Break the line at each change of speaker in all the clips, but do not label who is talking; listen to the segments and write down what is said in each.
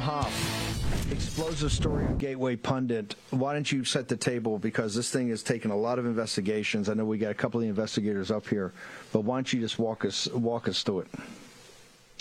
Hoft, explosive story of Gateway Pundit. Why don't you set the table? Because this thing has taken a lot of investigations. I know we got a couple of investigators up here, but why don't you just walk us walk us through it?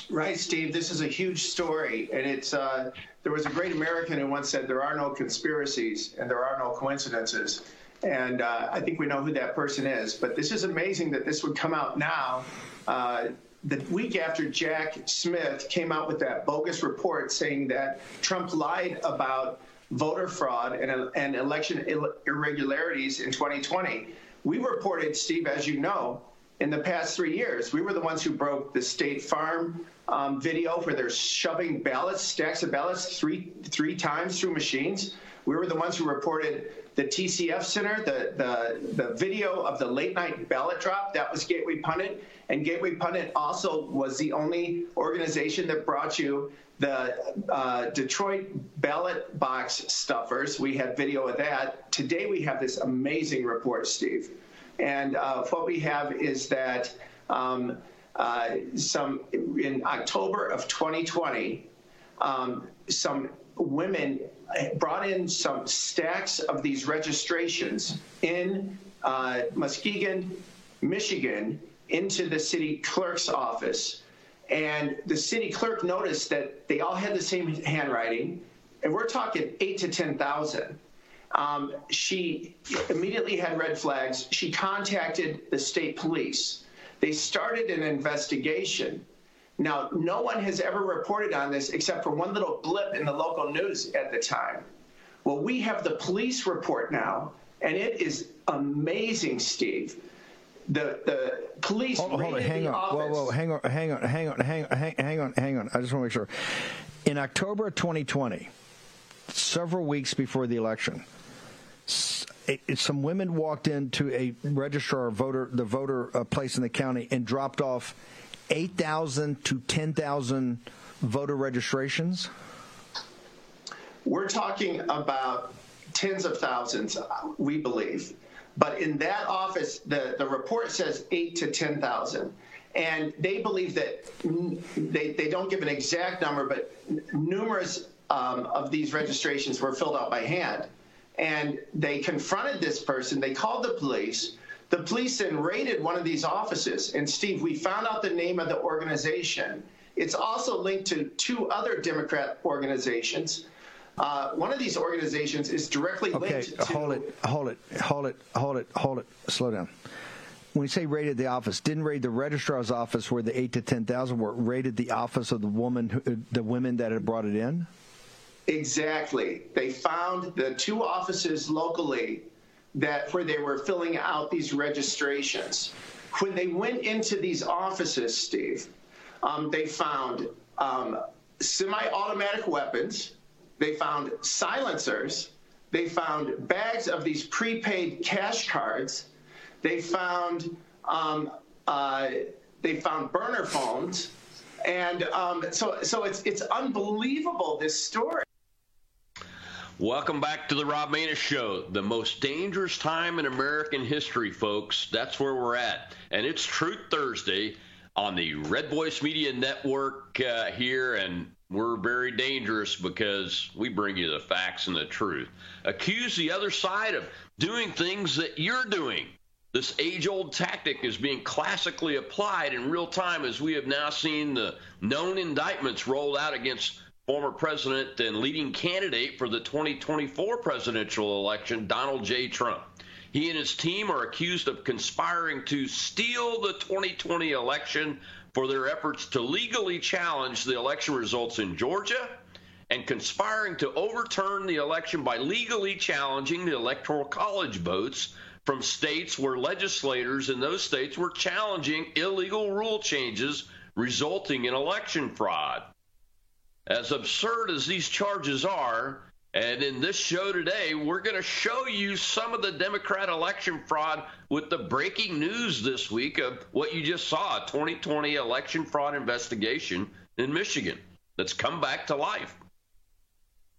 Right, Steve. This is a huge story, and it's. Uh, there was a great American who once said, "There are no conspiracies, and there are no coincidences." And uh, I think we know who that person is. But this is amazing that this would come out now. Uh, the week after Jack Smith came out with that bogus report saying that Trump lied about voter fraud and, and election irregularities in 2020. We reported, Steve, as you know, in the past three years, we were the ones who broke the State Farm um, video where they're shoving ballots, stacks of ballots, three three times through machines. We were the ones who reported the TCF Center, the the the video of the late night ballot drop. That was Gateway Pundit, and Gateway Pundit also was the only organization that brought you the uh, Detroit ballot box stuffers. We had video of that. Today we have this amazing report, Steve, and uh, what we have is that. Um, uh, some in October of 2020, um, some women brought in some stacks of these registrations in uh, Muskegon, Michigan, into the city clerk's office. And the city clerk noticed that they all had the same handwriting, and we're talking eight to 10,000. Um, she immediately had red flags. She contacted the state police. They started an investigation. Now, no one has ever reported on this except for one little blip in the local news at the time. Well, we have the police report now, and it is amazing, Steve. The the police.
Hold, hold on, hang on. Office. Whoa, whoa, hang on, hang on, hang on, hang on, hang on, hang on. I just want to make sure. In October of 2020, several weeks before the election, some women walked into a registrar voter, the voter uh, place in the county, and dropped off 8,000 to 10,000 voter registrations.
We're talking about tens of thousands, we believe. But in that office, the, the report says eight to 10,000. And they believe that they, they don't give an exact number, but numerous um, of these registrations were filled out by hand and they confronted this person. They called the police. The police then raided one of these offices. And Steve, we found out the name of the organization. It's also linked to two other Democrat organizations. Uh, one of these organizations is directly
okay,
linked to.
Hold it, hold it, hold it, hold it, hold it. Slow down. When you say raided the office, didn't raid the registrar's office where the eight to ten thousand were. Raided the office of the woman, who, the women that had brought it in.
Exactly. They found the two offices locally that where they were filling out these registrations. When they went into these offices, Steve, um, they found um, semi-automatic weapons. They found silencers. They found bags of these prepaid cash cards. They found um, uh, they found burner phones, and um, so so it's it's unbelievable this story.
Welcome back to the Rob Maness Show, the most dangerous time in American history, folks. That's where we're at. And it's Truth Thursday on the Red Voice Media Network uh, here, and we're very dangerous because we bring you the facts and the truth. Accuse the other side of doing things that you're doing. This age old tactic is being classically applied in real time as we have now seen the known indictments rolled out against former president and leading candidate for the 2024 presidential election, Donald J. Trump. He and his team are accused of conspiring to steal the 2020 election for their efforts to legally challenge the election results in Georgia and conspiring to overturn the election by legally challenging the electoral college votes from states where legislators in those states were challenging illegal rule changes resulting in election fraud. As absurd as these charges are, and in this show today, we're going to show you some of the Democrat election fraud with the breaking news this week of what you just saw a 2020 election fraud investigation in Michigan that's come back to life.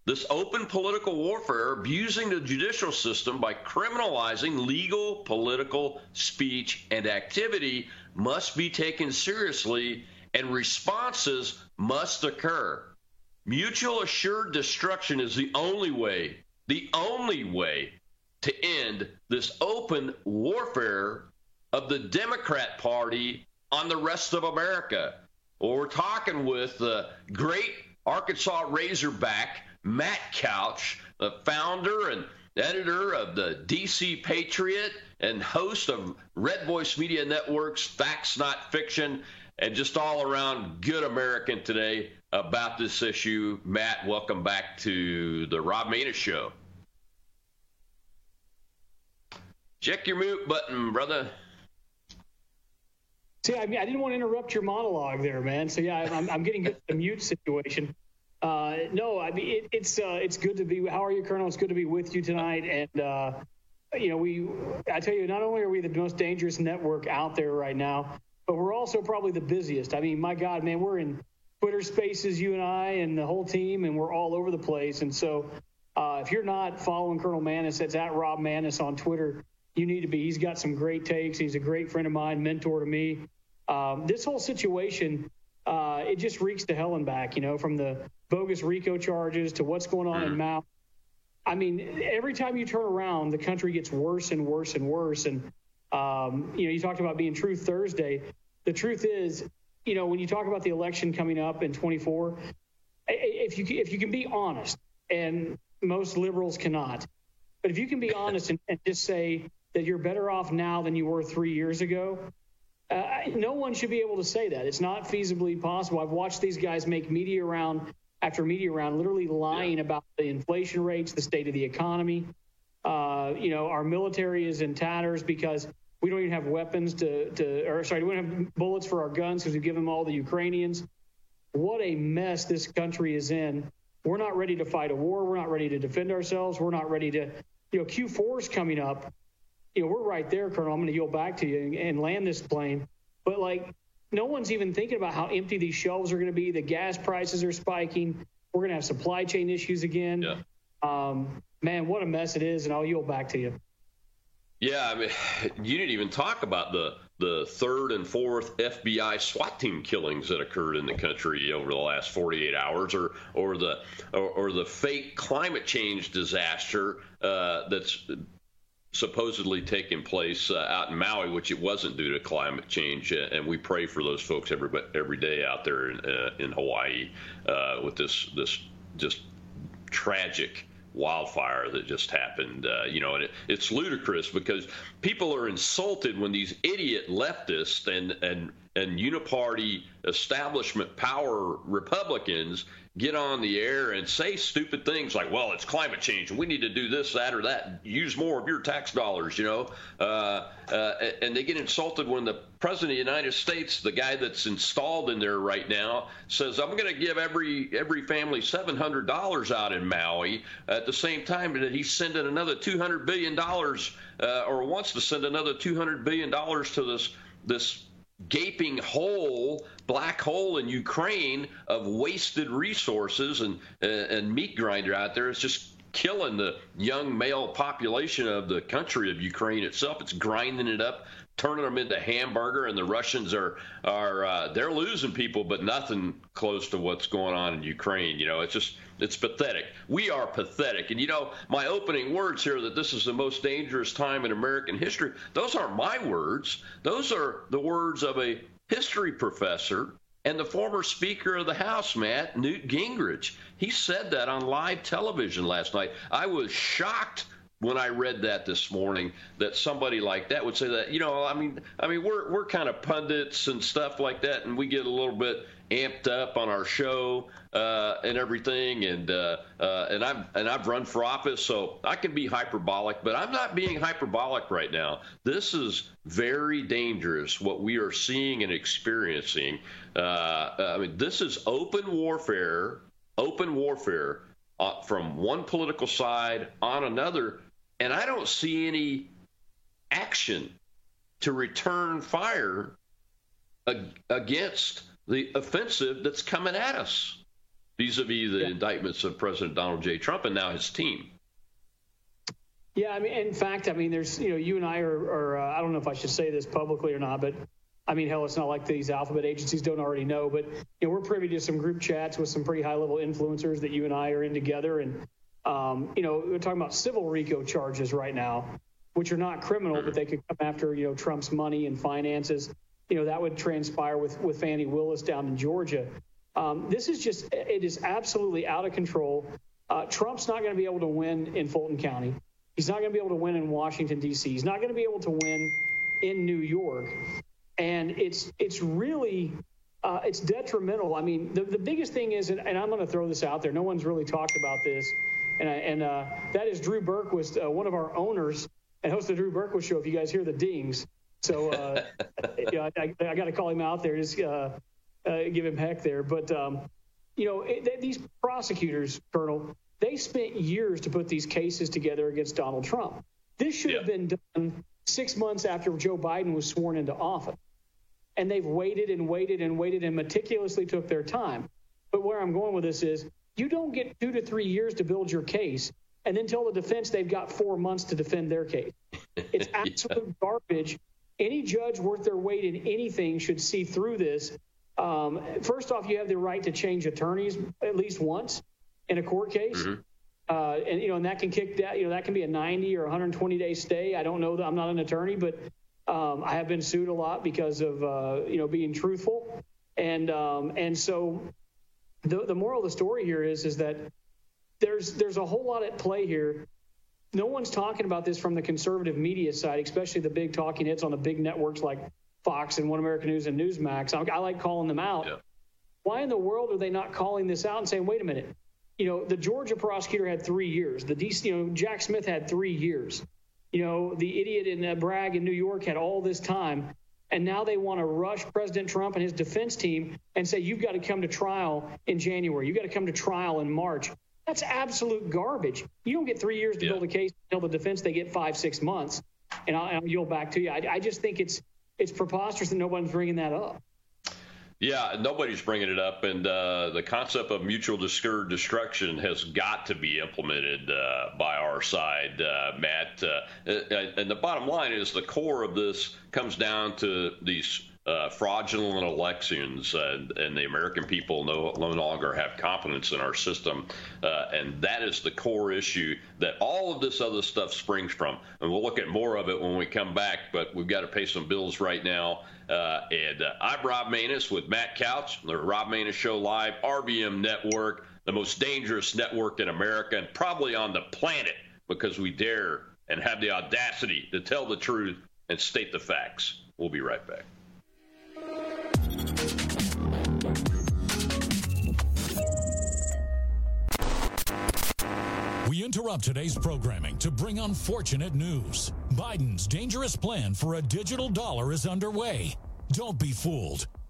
This open political warfare abusing the judicial system by criminalizing legal political speech and activity must be taken seriously, and responses must occur. Mutual assured destruction is the only way, the only way to end this open warfare of the Democrat Party on the rest of America. Well, we're talking with the great Arkansas Razorback, Matt Couch, the founder and editor of the DC Patriot and host of Red Voice Media Network's Facts Not Fiction, and just all around good American today about this issue. Matt, welcome back to the Rob Maness Show. Check your mute button, brother.
See, I, I didn't want to interrupt your monologue there, man. So yeah, I'm, I'm getting the mute situation. Uh, no, I mean it, it's uh, it's good to be. How are you, Colonel? It's good to be with you tonight. And uh, you know, we I tell you, not only are we the most dangerous network out there right now, but we're also probably the busiest. I mean, my God, man, we're in Twitter Spaces, you and I, and the whole team, and we're all over the place. And so, uh, if you're not following Colonel Maness, it's at Rob Maness on Twitter. You need to be. He's got some great takes. He's a great friend of mine, mentor to me. Um, this whole situation, uh, it just reeks to hell and back. You know, from the bogus RICO charges to what's going on in Mount. I mean, every time you turn around, the country gets worse and worse and worse. And um, you know, you talked about being Truth Thursday. The truth is, you know, when you talk about the election coming up in 24, if you if you can be honest, and most liberals cannot, but if you can be honest and, and just say that you're better off now than you were three years ago, uh, no one should be able to say that. It's not feasibly possible. I've watched these guys make media round after media round, literally lying yeah. about the inflation rates, the state of the economy. Uh, you know, our military is in tatters because we don't even have weapons to, to or sorry, we don't have bullets for our guns because we give them all the Ukrainians. What a mess this country is in. We're not ready to fight a war. We're not ready to defend ourselves. We're not ready to, you know, Q4 is coming up. You know, we're right there, Colonel. I'm going to yield back to you and, and land this plane. But like, no one's even thinking about how empty these shelves are going to be. The gas prices are spiking. We're going to have supply chain issues again. Yeah. Um, man, what a mess it is. And I'll yield back to you.
Yeah, I mean, you didn't even talk about the the third and fourth FBI SWAT team killings that occurred in the country over the last 48 hours, or or the or, or the fake climate change disaster uh, that's supposedly taking place uh, out in Maui, which it wasn't due to climate change, uh, and we pray for those folks every every day out there in, uh, in Hawaii uh, with this this just tragic wildfire that just happened. Uh, you know, and it, it's ludicrous because people are insulted when these idiot leftists and and and uniparty establishment power Republicans get on the air and say stupid things like, well, it's climate change we need to do this, that, or that. Use more of your tax dollars, you know. Uh, uh, and they get insulted when the president of the United States, the guy that's installed in there right now, says, I'm going to give every every family $700 out in Maui at the same time that he's sending another $200 billion uh, or wants to send another $200 billion to this this gaping hole, black hole in Ukraine of wasted resources and and meat grinder out there. It's just killing the young male population of the country of Ukraine itself. It's grinding it up, turning them into hamburger, and the Russians are are uh, they're losing people, but nothing close to what's going on in Ukraine. You know, it's just it's pathetic. We are pathetic. And you know, my opening words here that this is the most dangerous time in American history, those aren't my words. Those are the words of a history professor and the former Speaker of the House, Matt, Newt Gingrich. He said that on live television last night. I was shocked when I read that this morning that somebody like that would say that. You know, I mean, I mean, we're we're kind of pundits and stuff like that, and we get a little bit amped up on our show uh, and everything, and uh, uh, and I've and I've run for office, so I can be hyperbolic, but I'm not being hyperbolic right now. This is very dangerous what we are seeing and experiencing. Uh, I mean, this is open warfare, open warfare uh, from one political side on another, and I don't see any action to return fire against the offensive that's coming at us vis-a-vis the yeah. indictments of President Donald J. Trump and now his team.
Yeah, I mean, in fact, I mean, there's, you know, you and I are, are uh, I don't know if I should say this publicly or not, but I mean, hell, it's not like these alphabet agencies don't already know, but you know, we're privy to some group chats with some pretty high level influencers that you and I are in together. And, um, you know, we're talking about civil RICO charges right now, which are not criminal, but they could come after, you know, Trump's money and finances. You know, that would transpire with, with Fani Willis down in Georgia. Um, this is just, it is absolutely out of control. Uh, Trump's not going to be able to win in Fulton County. He's not going to be able to win in Washington, D.C. He's not going to be able to win in New York and it's it's really uh, it's detrimental. I mean, the, the biggest thing is, and, and I'm going to throw this out there. No one's really talked about this, and I, and uh, that is Drew Berquist, uh, one of our owners and host of the Drew Berquist show. If you guys hear the dings, so uh, yeah, I, I got to call him out there, just uh, uh, give him heck there. But um, you know, it, these prosecutors, Colonel, they spent years to put these cases together against Donald Trump. This should yeah. have been done six months after Joe Biden was sworn into office. And they've waited and waited and waited and meticulously took their time. But where I'm going with this is you don't get two to three years to build your case and then tell the defense they've got four months to defend their case. It's absolute yeah. garbage. Any judge worth their weight in anything should see through this. Um, first off, you have the right to change attorneys at least once in a court case. Mm-hmm. Uh, and you know, and that can kick that. You know, that can be a 90 or 120 day stay. I don't know that I'm not an attorney, but um, I have been sued a lot because of uh, you know being truthful, and um, and so the the moral of the story here is is that there's there's a whole lot at play here. No one's talking about this from the conservative media side, especially the big talking heads on the big networks like Fox and One American News and Newsmax. I, I like calling them out. Yeah. Why in the world are they not calling this out and saying, wait a minute, you know, the Georgia prosecutor had three years. The DC, you know, Jack Smith had three years. You know, the idiot in uh, Bragg in New York had all this time. And now they want to rush President Trump and his defense team and say, you've got to come to trial in January. You've got to come to trial in March. That's absolute garbage. You don't get three years to yeah. build a case. until the defense they get five, six months. And I'll, I'll yield back to you. I, I just think it's it's preposterous that nobody's bringing that up.
Yeah, nobody's bringing it up, and uh, the concept of mutual destruction has got to be implemented uh, by our side, uh, Matt. Uh, and the bottom line is the core of this comes down to these uh, fraudulent elections, and, and, the American people no, no, longer have confidence in our system. Uh, and that is the core issue that all of this other stuff springs from. And we'll look at more of it when we come back, but we've got to pay some bills right now. Uh, and uh, I'm Rob Maness with Matt Couch, the Rob Maness Show Live, RVM Network, the most dangerous network in America and probably on the planet because we dare and have the audacity to tell the truth and state the facts. We'll be right back.
We interrupt today's programming to bring unfortunate news. Biden's dangerous plan for a digital dollar is underway. Don't be fooled.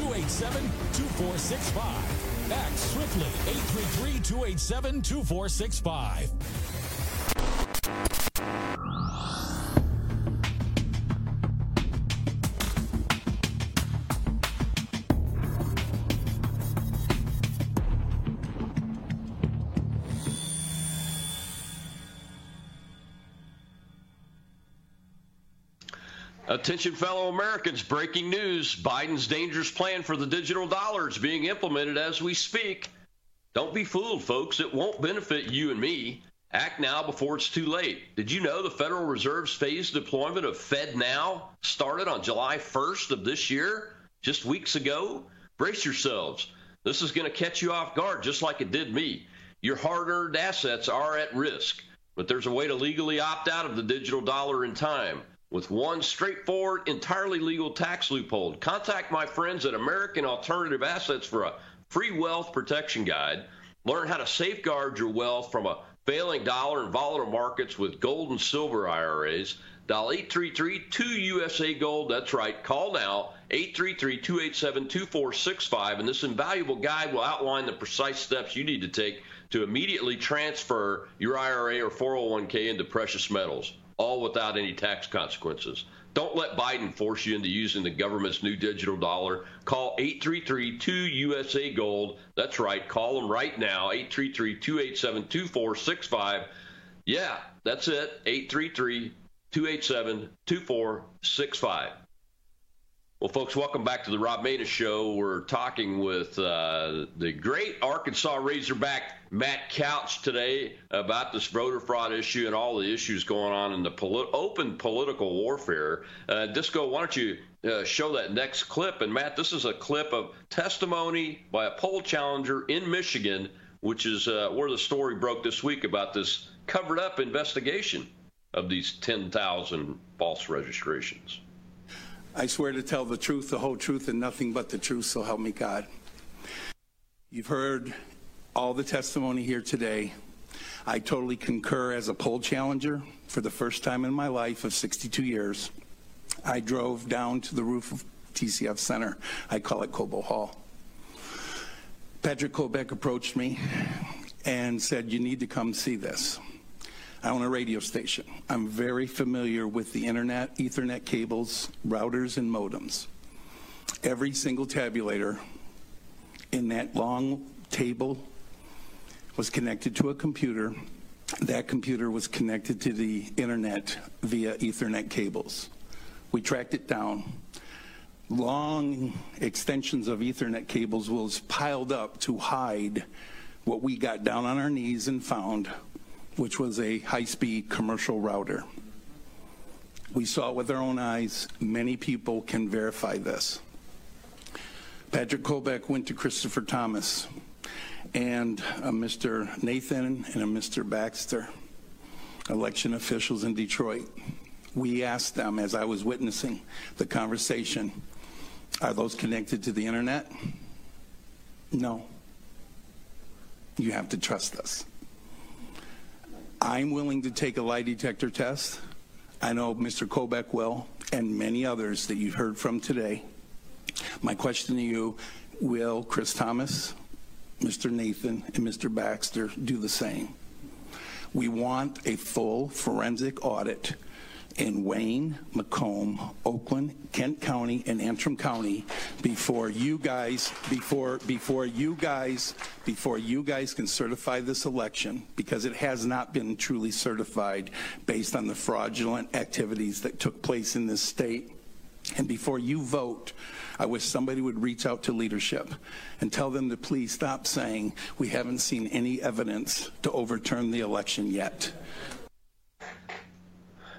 287 2465. Act swiftly 833
Attention, fellow Americans, breaking news. Biden's dangerous plan for the digital dollar is being implemented as we speak. Don't be fooled, folks. It won't benefit you and me. Act now before it's too late. Did you know the Federal Reserve's phased deployment of FedNow started on July 1st of this year? just weeks ago? Brace yourselves. This is going to catch you off guard, just like it did me. Your hard earned assets are at risk, but there's a way to legally opt out of the digital dollar in time with one straightforward, entirely legal tax loophole. Contact my friends at American Alternative Assets for a free wealth protection guide. Learn how to safeguard your wealth from a failing dollar and volatile markets with gold and silver IRAs. Dial 833-2USA Gold. That's right. Call now 833-287-2465 and this invaluable guide will outline the precise steps you need to take to immediately transfer your IRA or 401k into precious metals, all without any tax consequences. Don't let Biden force you into using the government's new digital dollar. Call 833-2USA Gold. That's right. Call them right now. 833-287-2465. Yeah, that's it. 833-287-2465. Well, folks, welcome back to the Rob Maness Show. We're talking with uh, the great Arkansas Razorback Matt Couch today about this voter fraud issue and all the issues going on in the poli- open political warfare. Uh, Disco, why don't you uh, show that next clip? And Matt, this is a clip of testimony by a poll challenger in Michigan, which is uh, where the story broke this week about this covered up investigation of these 10,000 false registrations.
I swear to tell the truth, the whole truth, and nothing but the truth, so help me God. You've heard all the testimony here today. I totally concur as a poll challenger for the first time in my life of 62 years. I drove down to the roof of TCF Center. I call it Cobo Hall. Patrick Colbeck approached me and said, You need to come see this. I own a radio station. I'm very familiar with the internet, Ethernet cables, routers, and modems. Every single tabulator in that long table was connected to a computer. That computer was connected to the internet via Ethernet cables. We tracked it down. Long extensions of Ethernet cables was piled up to hide what we got down on our knees and found which was a high-speed commercial router. We saw it with our own eyes. Many people can verify this. Patrick Colbeck went to Christopher Thomas and a Mr. Nathan and a Mr. Baxter, election officials in Detroit. We asked them, as I was witnessing the conversation, are those connected to the internet? No. You have to trust us. I'm willing to take a lie detector test. I know Mr. Colbeck will, and many others that you've heard from today. My question to you will Chris Thomas, Mr. Nathan, and Mr. Baxter do the same? We want a full forensic audit in Wayne, Macomb, Oakland, Kent County, and Antrim County before you guys, before before you guys, before you guys can certify this election, because it has not been truly certified based on the fraudulent activities that took place in this state. And before you vote, I wish somebody would reach out to leadership and tell them to please stop saying we haven't seen any evidence to overturn the election yet.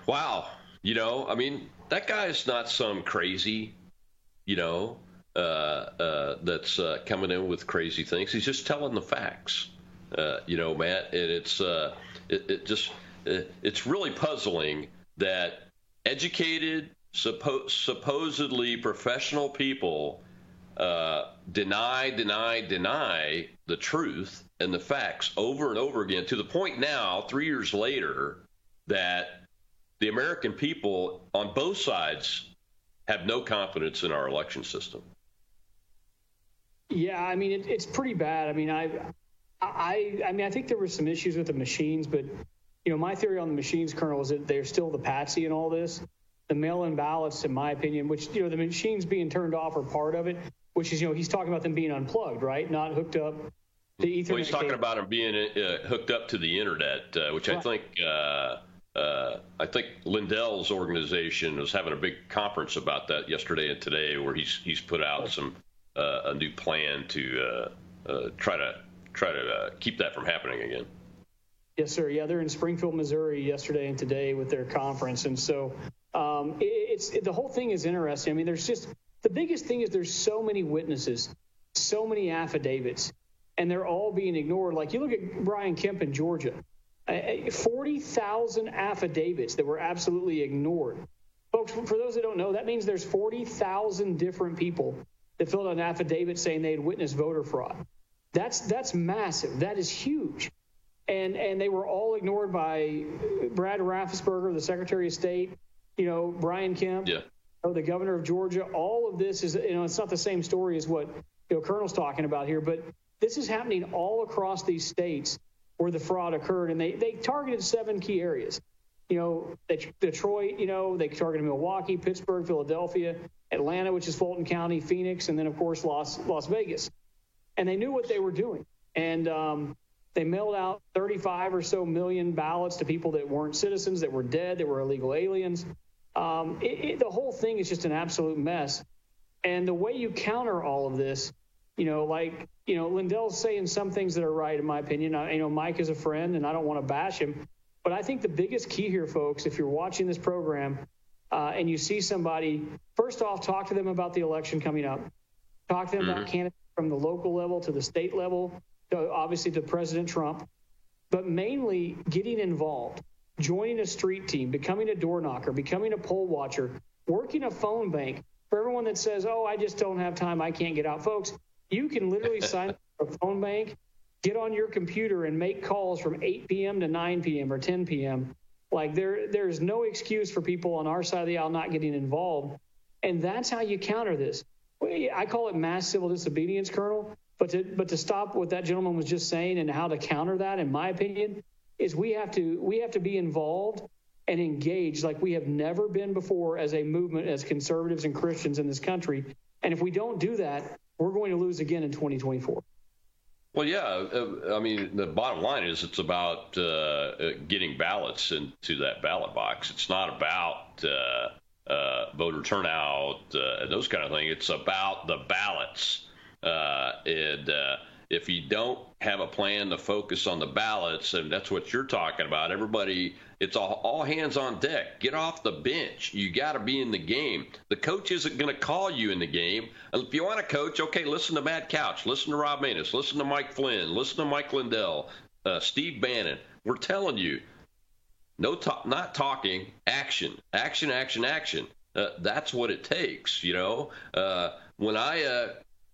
Wow. You know, I mean, that guy is not some crazy, you know, uh, uh, that's uh, coming in with crazy things. He's just telling the facts, uh, you know, Matt. And it's uh, it, it, just it, it's really puzzling that educated, suppo- supposedly professional people uh, deny, deny, deny the truth and the facts over and over again to the point now, three years later, that the American people on both sides have no confidence in our election system.
Yeah, I mean it, it's pretty bad. I mean, I, I, I mean, I think there were some issues with the machines, but you know, my theory on the machines, Colonel, is that they're still the patsy in all this. The mail-in ballots, in my opinion, which you know, the machines being turned off are part of it. Which is, you know, he's talking about them being unplugged, right? Not hooked up.
The Ethernet well, he's talking cable. about them being uh, hooked up to the internet, uh, which right. I think. Uh, uh, I think Lindell's organization was having a big conference about that yesterday and today, where he's he's put out some uh, a new plan to uh, uh try to try to uh, keep that from happening again.
Yes, sir. Yeah, they're in Springfield, Missouri, yesterday and today with their conference, and so um, it, it's it, the whole thing is interesting. I mean, there's just the biggest thing is there's so many witnesses, so many affidavits, and they're all being ignored. Like you look at Brian Kemp in Georgia, 40,000 affidavits that were absolutely ignored. Folks, for those that don't know, that means there's 40,000 different people that filled out an affidavit saying they had witnessed voter fraud. That's that's massive. That is huge. And and they were all ignored by Brad Raffensperger, the Secretary of State, you know, Brian Kemp,
yeah.
the governor of Georgia. All of this is, you know, it's not the same story as what you know Colonel's talking about here, but this is happening all across these states where the fraud occurred, and they they targeted seven key areas. You know, Detroit, you know, they targeted Milwaukee, Pittsburgh, Philadelphia, Atlanta, which is Fulton County, Phoenix, and then of course Las Las Vegas. And they knew what they were doing, and um, they mailed out 35 or so million ballots to people that weren't citizens, that were dead, that were illegal aliens. Um, it, it, the whole thing is just an absolute mess. And the way you counter all of this, you know, like, you know, Lindell's saying some things that are right, in my opinion. I, you know, Mike is a friend and I don't want to bash him. But I think the biggest key here, folks, if you're watching this program uh, and you see somebody, first off, talk to them about the election coming up. Talk to them mm-hmm. about candidates from the local level to the state level obviously to President Trump, but mainly getting involved, joining a street team, becoming a door knocker, becoming a poll watcher, working a phone bank. For everyone that says, oh, I just don't have time, I can't get out. Folks, you can literally sign up for a phone bank, get on your computer and make calls from 8 p.m. to 9 p.m. or 10 p.m. Like there, there's no excuse for people on our side of the aisle not getting involved. And that's how you counter this. I call it mass civil disobedience, Colonel. But to but to stop what that gentleman was just saying and how to counter that, in my opinion, is we have to we have to be involved and engaged like we have never been before as a movement as conservatives and Christians in this country. And if we don't do that, we're going to lose again in 2024.
Well, yeah. Uh, I mean, the bottom line is it's about uh, getting ballots into that ballot box. It's not about uh, uh voter turnout uh, and those kind of things. It's about the ballots. Uh, and if you don't have a plan to focus on the ballots, and that's what you're talking about, everybody, it's all, all hands on deck. Get off the bench. You got to be in the game. The coach isn't going to call you in the game. If you want to coach, okay, listen to Matt Couch, listen to Rob Maness, listen to Mike Flynn, listen to Mike Lindell, uh, Steve Bannon. We're telling you, no, talk, not talking, action, action, action, action. Uh, that's what it takes. You know, uh, when I uh,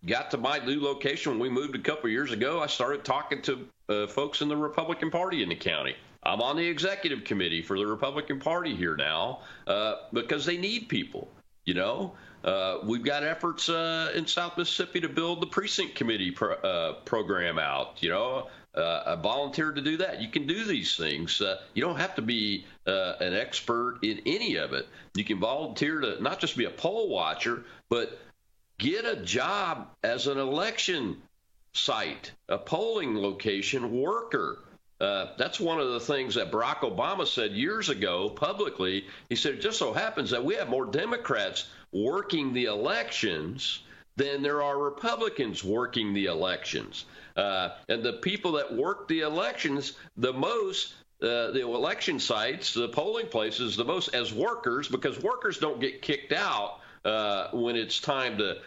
got to my new location when we moved a couple years ago, I started talking to uh, folks in the Republican Party in the county. I'm on the executive committee for the Republican Party here now uh, because they need people. You know, uh, we've got efforts uh, in South Mississippi to build the precinct committee pro- uh, program out. You know, uh, I volunteered to do that. You can do these things. You don't have to be an expert in any of it. You can volunteer to not just be a poll watcher, but get a job as an election site, a polling location worker. Uh, that's one of the things that Barack Obama said years ago publicly. He said, it just so happens that we have more Democrats working the elections than there are Republicans working the elections. Uh, and the people that work the elections the most, uh, the election sites, the polling places, the most as workers, because workers don't get kicked out uh, when it's time to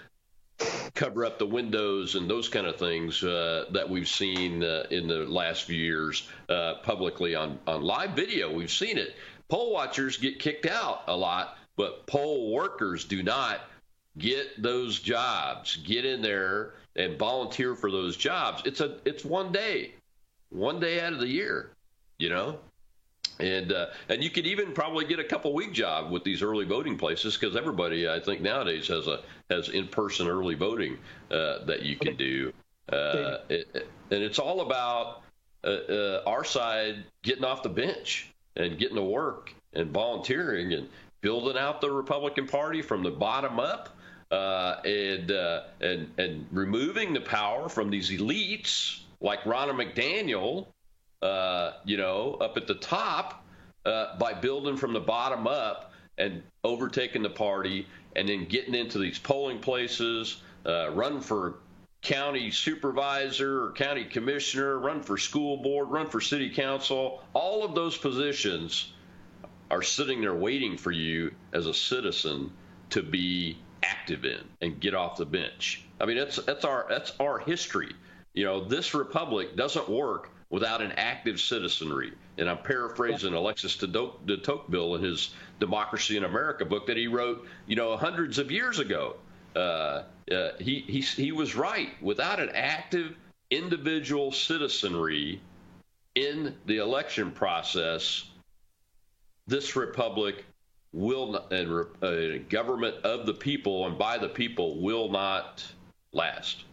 cover up the windows and those kind of things uh, that we've seen uh, in the last few years uh, publicly on, on live video. We've seen it. Poll watchers get kicked out a lot, but poll workers do not get those jobs. Get in there and volunteer for those jobs. It's a it's one day, one day out of the year, you know and uh, and you could even probably get a couple week job with these early voting places because everybody I think nowadays has a has in person early voting uh, that you can do, uh, it, and it's all about uh, uh, our side getting off the bench and getting to work and volunteering and building out the Republican Party from the bottom up. Uh, and and and removing the power from these elites like Ronna McDaniel, uh, you know, up at the top uh, by building from the bottom up and overtaking the party and then getting into these polling places, uh, run for county supervisor or county commissioner, run for school board, run for city council. All of those positions are sitting there waiting for you as a citizen to be active in and get off the bench. I mean, that's that's our that's our history. You know, this republic doesn't work without an active citizenry. And I'm paraphrasing Alexis de Tocqueville in his Democracy in America book that he wrote, you know, hundreds of years ago. Uh, uh, he, he, he was right. Without an active individual citizenry in the election process, this republic will not, and uh, government of the people and by the people will not last.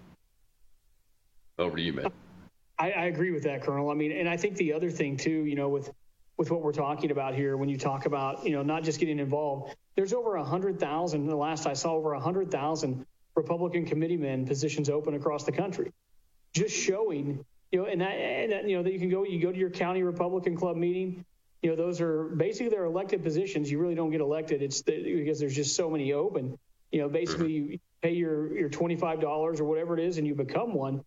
Over to you, man.
I, I agree with that, Colonel. I mean, and I think the other thing too, you know, with with what we're talking about here, when you talk about, you know, not just getting involved, there's over a hundred thousand. The last I saw, over a hundred thousand Republican committeemen positions open across the country, just showing, you know, and that, and that, you know, that you can go, you go to your county Republican club meeting. You know, those are basically they're elected positions. You really don't get elected. It's the, because there's just so many open. You know, basically mm-hmm. you pay your your twenty five dollars or whatever it is, and you become one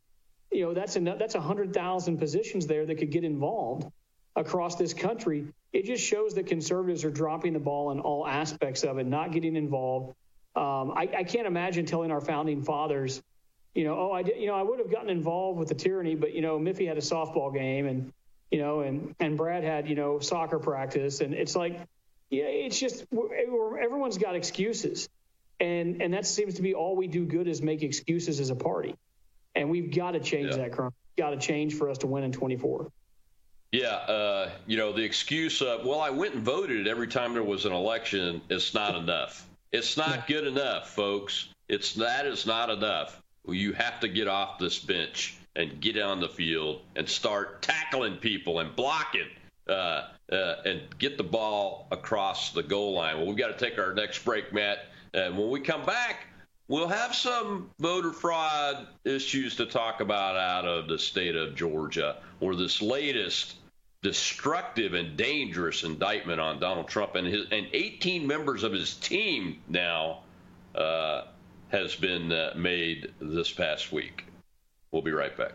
you know that's a that's hundred thousand positions there that could get involved across this country. It just shows that conservatives are dropping the ball in all aspects of it, not getting involved. Um, I, I, can't imagine telling our founding fathers, you know, oh, I did, you know, I would have gotten involved with the tyranny, but you know, Miffy had a softball game, and you know, and and Brad had you know soccer practice, and it's like, yeah, it's just everyone's got excuses, and and that seems to be all we do good is make excuses as a party and we've got to change yeah. that current. Got to change for us to win in 24.
Yeah, uh, you know the excuse of well, I went and voted every time there was an election. It's not enough. It's not good enough, folks. It's that is not enough. You have to get off this bench and get on the field and start tackling people and blocking uh, uh, and get the ball across the goal line. Well, we've got to take our next break, Matt. And when we come back, We'll have some voter fraud issues to talk about out of the state of Georgia, or this latest destructive and dangerous indictment on Donald Trump and his and 18 members of his team now uh, has been uh, made this past week. We'll be right back.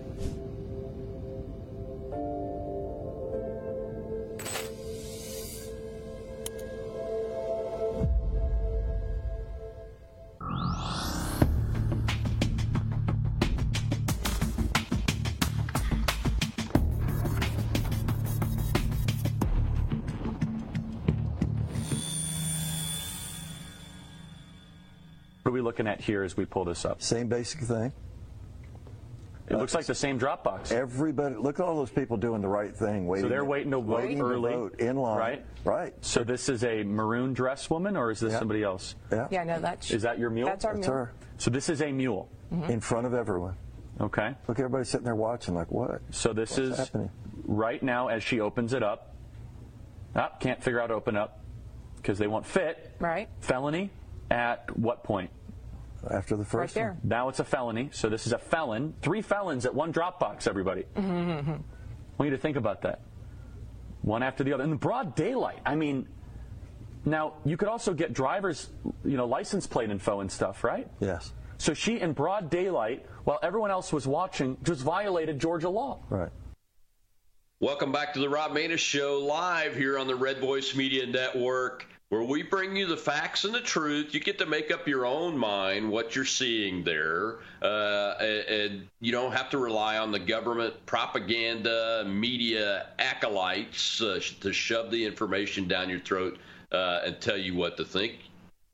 Here as we pull this up?
Same basic thing.
It looks like the same Dropbox.
Everybody, look at all those people doing the right thing. Waiting,
so they're waiting to vote
waiting
early,
to vote in line.
Right.
Right.
So this is a maroon dress woman, or is this
yeah.
somebody else?
Yeah.
Yeah. No, that's.
Is that your mule?
That's our
that's
mule.
Her.
So this is a mule.
Mm-hmm. In front of everyone.
Okay.
Look, everybody sitting there watching, like, what?
So this
What's
is
happening?
right now as she opens it up. Ah, can't figure out to open up because they won't fit.
Right.
Felony at what point?
After the first
right
one.
Now it's a felony. So this is a felon. Three felons at one Dropbox, everybody.
Mm-hmm.
I want you to think about that. One after the other. In the broad daylight. I mean, now you could also get driver's, you know, license plate info and stuff, right?
Yes.
So she, in broad daylight, while everyone else was watching, just violated Georgia law.
Right.
Welcome back to the Rob Maness Show, live here on the Red Voice Media Network, where we bring you the facts and the truth. You get to make up your own mind what you're seeing there, uh, and, you don't have to rely on the government propaganda, media acolytes uh, to shove the information down your throat uh, and tell you what to think.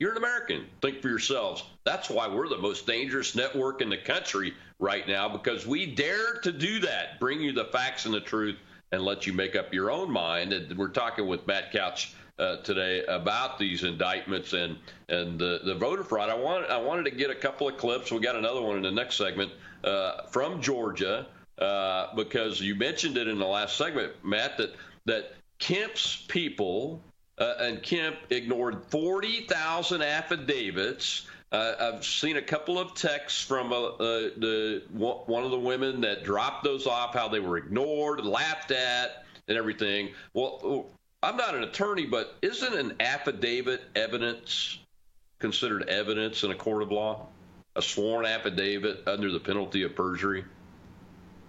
You're an American. Think for yourselves. That's why we're the most dangerous network in the country right now because we dare to do that. Bring you the facts and the truth and let you make up your own mind. And we're talking with Matt Couch uh, today about these indictments and and the, the voter fraud. I want I wanted to get a couple of clips. We got another one in the next segment uh, from Georgia uh, because you mentioned it in the last segment, Matt, that that Kemp's people uh, and Kemp ignored 40,000 affidavits. Uh, I've seen a couple of texts from uh, the one of the women that dropped those off, how they were ignored, laughed at, and everything. Well, I'm not an attorney, but isn't an affidavit evidence considered evidence in a court of law? A sworn affidavit under the penalty of perjury?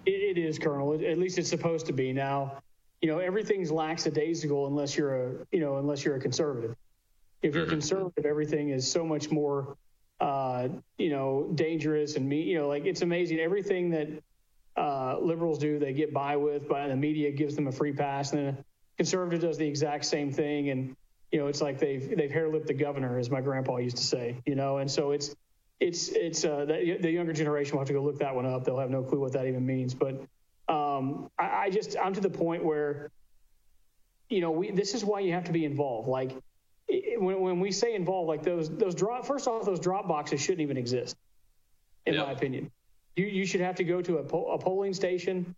it, it is, Colonel. At least it's supposed to be. Now, you know, everything's lackadaisical unless you're a, you know, unless you're a conservative. If you're mm-hmm. conservative, everything is so much more, uh, you know, dangerous and me, you know, like it's amazing. Everything that uh, liberals do, they get by with, but the media gives them a free pass, and then conservative does the exact same thing, and you know, it's like they've they've hair lipped the governor, as my grandpa used to say, you know, and so it's it's it's uh, the, the younger generation will have to go look that one up. They'll have no clue what that even means, but um, I, I, just I'm to the point where, you know, we this is why you have to be involved. Like when when we say involved, like those those drop first off those drop boxes shouldn't even exist, in my opinion. You you should have to go to a, po- a polling station,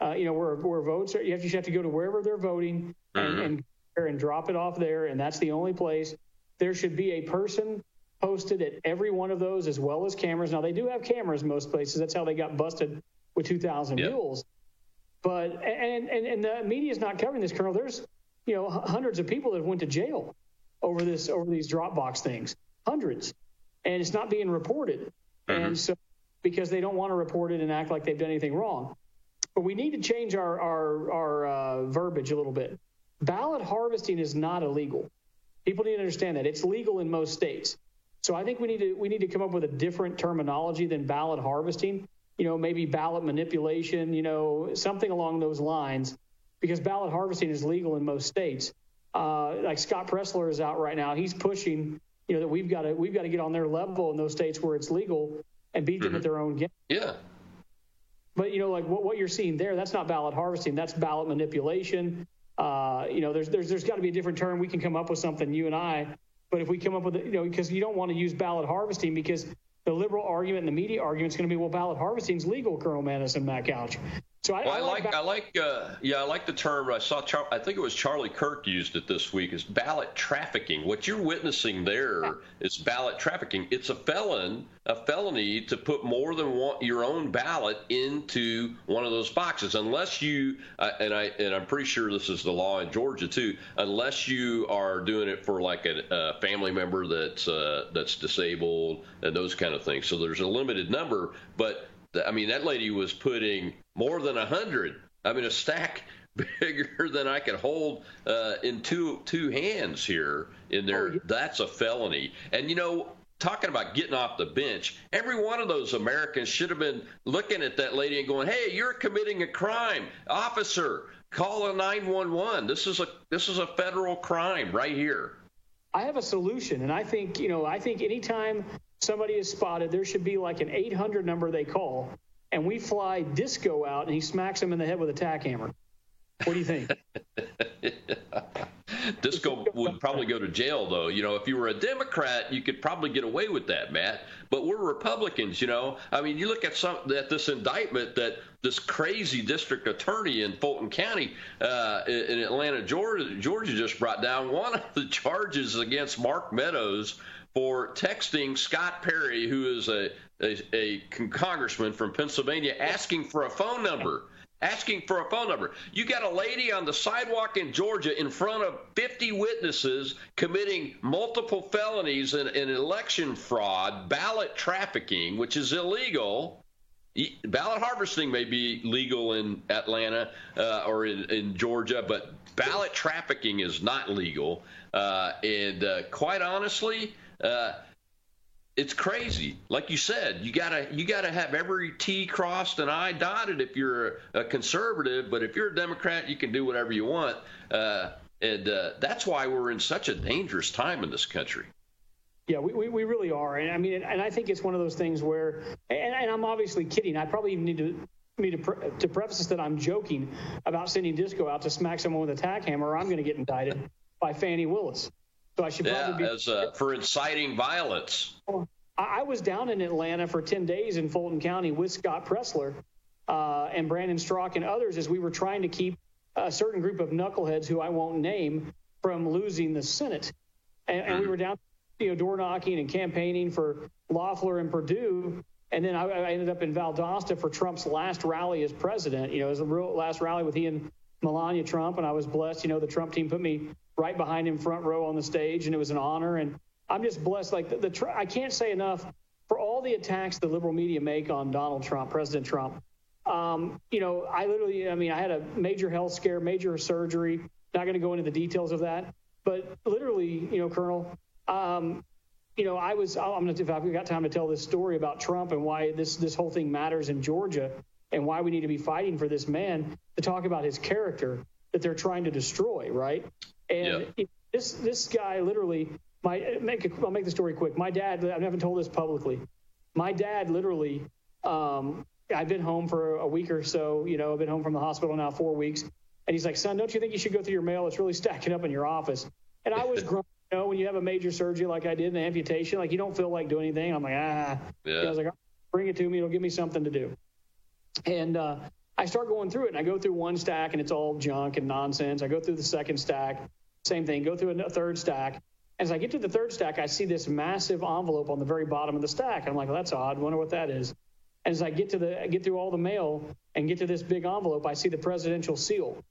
uh, you know, where where votes are. You have, you have to go to wherever they're voting mm-hmm. and, and and drop it off there, and that's the only place. There should be a person posted at every one of those as well as cameras. Now they do have cameras most places. That's how they got busted with 2,000 yep. mules. But and, and and the media is not covering this, Colonel. There's you know hundreds of people that went to jail over this over these Dropbox things, hundreds, and it's not being reported. Mm-hmm. And so because they don't want to report it and act like they've done anything wrong. But we need to change our our, our uh, verbiage a little bit. Ballot harvesting is not illegal. People need to understand that it's legal in most states. So I think we need to we need to come up with a different terminology than ballot harvesting you know, maybe ballot manipulation, you know, something along those lines, because ballot harvesting is legal in most states. Uh, like Scott Presler is out right now. He's pushing, you know, that we've got to we've got to get on their level in those states where it's legal and beat them mm-hmm. at their own game.
Yeah.
But you know, like what, what you're seeing there, that's not ballot harvesting. That's ballot manipulation. Uh, you know, there's there's there's got to be a different term. We can come up with something, you and I. But if we come up with, you know, because you don't want to use ballot harvesting because the liberal argument and the media argument is going to be, well, ballot harvesting is legal, Colonel Maness and.
So I, well, I, I like, I like, uh, yeah, I like the term. I saw, Char- I think it was Charlie Kirk used it this week. Is ballot trafficking. What you're witnessing there yeah. is ballot trafficking. It's a felon, a felony to put more than one, your own ballot into one of those boxes, unless you, uh, and I, and I'm pretty sure this is the law in Georgia too. Unless you are doing it for like a, a family member that's uh, that's disabled and those kind of things. So there's a limited number, but I mean, that lady was putting more than a hundred. I mean, a stack bigger than I could hold uh, in two two hands here in there. Oh, yeah. That's a felony. And you know, talking about getting off the bench, every one of those Americans should have been looking at that lady and going, "Hey, you're committing a crime, officer. Call a 911. This is a this is a federal crime right here."
I have a solution, and I think you know, I think anytime somebody is spotted, there should be like an 800 number they call, and we fly Disco out, and he smacks him in the head with a tack hammer. What do you think?
Disco would probably go to jail, though. You know, if you were a Democrat, you could probably get away with that, Matt. But we're Republicans, you know. I mean, you look at some at this indictment that this crazy district attorney in Fulton County uh, in Atlanta, Georgia, Georgia just brought down. One of the charges against Mark Meadows for texting Scott Perry, who is a, a, a congressman from Pennsylvania, asking for a phone number. asking for a phone number. You got a lady on the sidewalk in Georgia in front of 50 witnesses committing multiple felonies in, in election fraud, ballot trafficking, which is illegal. Ballot harvesting may be legal in Atlanta uh, or in, in, Georgia, but ballot trafficking is not legal. Uh, and uh, quite honestly, uh, it's crazy. Like you said, you gotta you gotta have every T crossed and I dotted if you're a conservative. But if you're a Democrat, you can do whatever you want. Uh, and uh, that's why we're in such a dangerous time in this country.
Yeah, we, we, we, really are. And I mean, and I think it's one of those things where, and, and I'm obviously kidding. I probably even need to me to, pre- to preface this that I'm joking about sending Disco out to smack someone with a tack hammer, or I'm going to get indicted by Fani Willis. So I should probably
yeah, be as uh, for inciting violence.
I was down in Atlanta for 10 days in Fulton County with Scott Presler uh, and Brandon Straka and others as we were trying to keep a certain group of knuckleheads who I won't name from losing the Senate. And, and we were down, you know, door knocking and campaigning for Loeffler and Perdue. And then I, I, ended up in Valdosta for Trump's last rally as president. You know, it was the real last rally with he and Melania Trump, and I was blessed. You know, the Trump team put me right behind him, front row on the stage, and it was an honor. And I'm just blessed. Like the, the I can't say enough for all the attacks the liberal media make on Donald Trump, President Trump. Um, you know, I literally, I mean, I had a major health scare, major surgery. Not going to go into the details of that, but literally, you know, Colonel, um, you know, I was. I'm going to if I've got time to tell this story about Trump and why this this whole thing matters in Georgia and why we need to be fighting for this man to talk about his character that they're trying to destroy, right? And yeah. this this guy literally my make a, I'll make the story quick. My dad, I haven't told this publicly. My dad literally, um, I've been home for a week or so. You know, I've been home from the hospital now four weeks, and he's like, "Son, don't you think you should go through your mail? It's really stacking up in your office." And I was grown. You know, when you have a major surgery like I did, an amputation, like you don't feel like doing anything. I'm like, ah. Yeah. I was like, bring it to me. It'll give me something to do. And uh, I start going through it, and I go through one stack, and it's all junk and nonsense. I go through the second stack, same thing. Go through a third stack, as I get to the third stack, I see this massive envelope on the very bottom of the stack. I'm like, well, that's odd. Wonder what that is. And as I get to the get through all the mail and get to this big envelope, I see the presidential seal,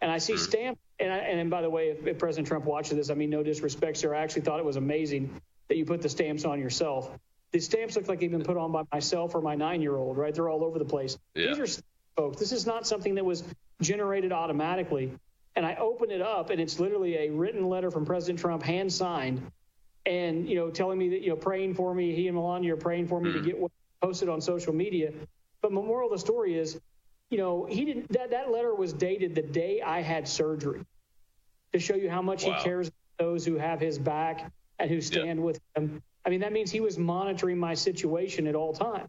and I see hmm. stamp. And, I, and by the way, if, if President Trump watches this, I mean no disrespect, sir. I actually thought it was amazing that you put the stamps on yourself. The stamps look like they've been put on by myself or my nine-year-old. Right? They're all over the place. Yeah. These are folks. This is not something that was generated automatically and I open it up, and it's literally a written letter from President Trump, hand signed, and you know, telling me that you know, praying for me. He and Melania are praying for me mm. to get posted on social media. But the moral of the story is, you know, he didn't. That that letter was dated the day I had surgery, to show you how much wow. he cares those who have his back and who stand with him. I mean, that means he was monitoring my situation at all times.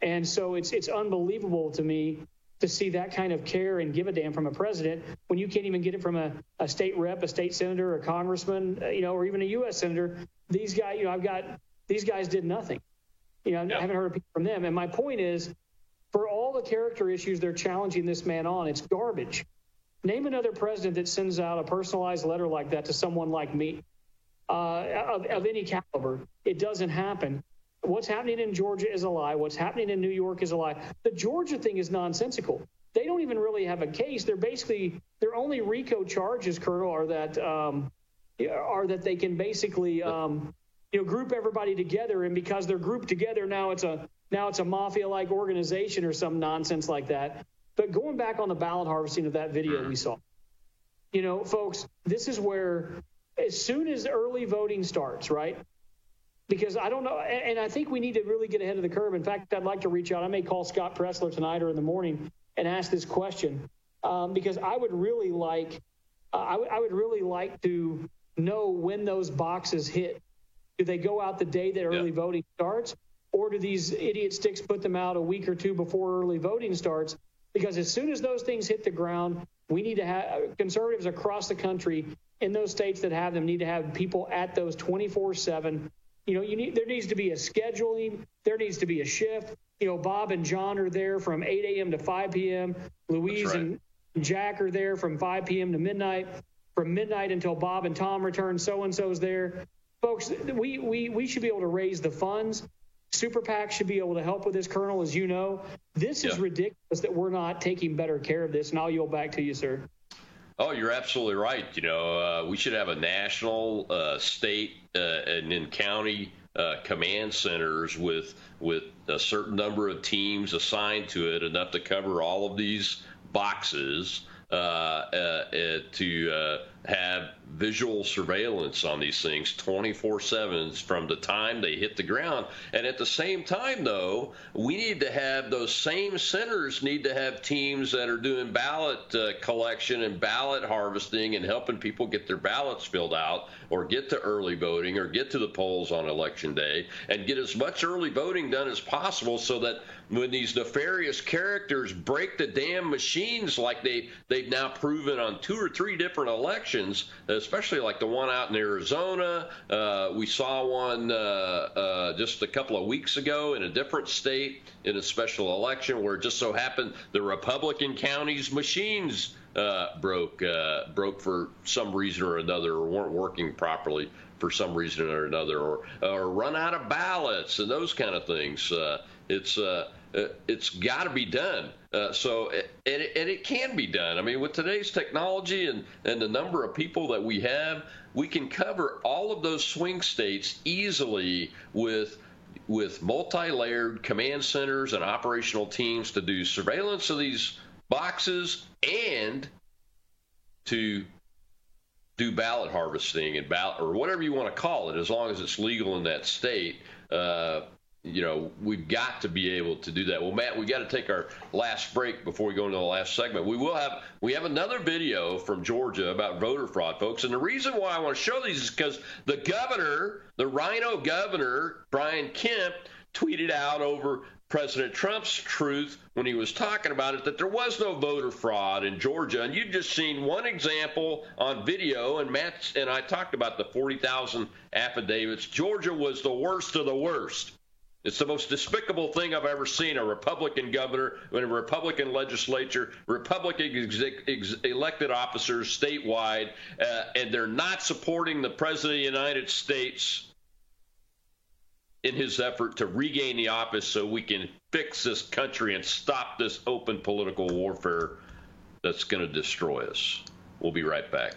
And so it's it's unbelievable to me to see that kind of care and give a damn from a president when you can't even get it from a, a state rep, a state senator, a congressman, uh, you know, or even a U.S. senator. These guys, you know, I've got these guys did nothing. You know, yeah. I haven't heard from them. And my point is, for all the character issues they're challenging this man on, it's garbage. Name another president that sends out a personalized letter like that to someone like me uh, of, of any caliber. It doesn't happen. What's happening in Georgia is a lie. What's happening in New York is a lie. The Georgia thing is nonsensical. They don't even really have a case. They're basically their only RICO charges, Colonel, are that um, are that they can basically um, you know group everybody together, and because they're grouped together now, it's a now it's a mafia-like organization or some nonsense like that. But going back on the ballot harvesting of that video we saw, you know, folks, this is where as soon as early voting starts, right? Because I don't know, and, I think we need to really get ahead of the curve. In fact, I'd like to reach out. I may call Scott Presler tonight or in the morning and ask this question um, because I would really like, uh, I, w- I would really like to know when those boxes hit. Do they go out the day that early yeah. voting starts, or do these idiot sticks put them out a week or two before early voting starts? Because as soon as those things hit the ground, we need to have conservatives across the country in those states that have them need to have people at those 24 7 you know, you need there needs to be a scheduling. There needs to be a shift. You know, Bob and John are there from 8 a.m. to 5 p.m. Louise right. and Jack are there from 5 p.m. to midnight. From midnight until Bob and Tom return, so and so's there. Folks, we, we, we should be able to raise the funds Super PAC should be able to help with this, Colonel, as you know. This is ridiculous that we're not taking better care of this. And I'll yield back to you, sir.
Oh, you're absolutely right. You know, uh, we should have a national, uh, state, uh, and then county uh, command centers with with a certain number of teams assigned to it, enough to cover all of these boxes. Uh, uh, uh, to have visual surveillance on these things 24 7 from the time they hit the ground. And at the same time, though, we need to have those same centers need to have teams that are doing ballot uh, collection and ballot harvesting and helping people get their ballots filled out or get to early voting or get to the polls on election day and get as much early voting done as possible so that when these nefarious characters break the damn machines like they they've now proven on two or three different elections, especially like the one out in Arizona. Uh, we saw one uh, uh, just a couple of weeks ago in a different state in a special election where it just so happened the Republican counties machines uh, broke uh, broke for some reason or another or weren't working properly for some reason or another or or run out of ballots and those kind of things. Uh, it's uh, uh, it's got to be done. Uh, so, and it, and it can be done. I mean, with today's technology and, and the number of people that we have, we can cover all of those swing states easily with with multi-layered command centers and operational teams to do surveillance of these boxes and to do ballot harvesting and ballot or whatever you want to call it, as long as it's legal in that state. Uh, you know, we've got to be able to do that. Well, Matt, we've got to take our last break before we go into the last segment. We will have we have another video from Georgia about voter fraud, folks. And the reason why I want to show these is because the governor, the RINO governor, Brian Kemp, tweeted out over President Trump's truth when he was talking about it that there was no voter fraud in Georgia. And you've just seen one example on video, and Matt and I talked about the 40,000 affidavits. Georgia was the worst of the worst. It's the most despicable thing I've ever seen. A Republican governor a Republican legislature, Republican exec, ex, elected officers statewide, uh, and they're not supporting the President of the United States in his effort to regain the office so we can fix this country and stop this open political warfare that's going to destroy us. We'll be right back.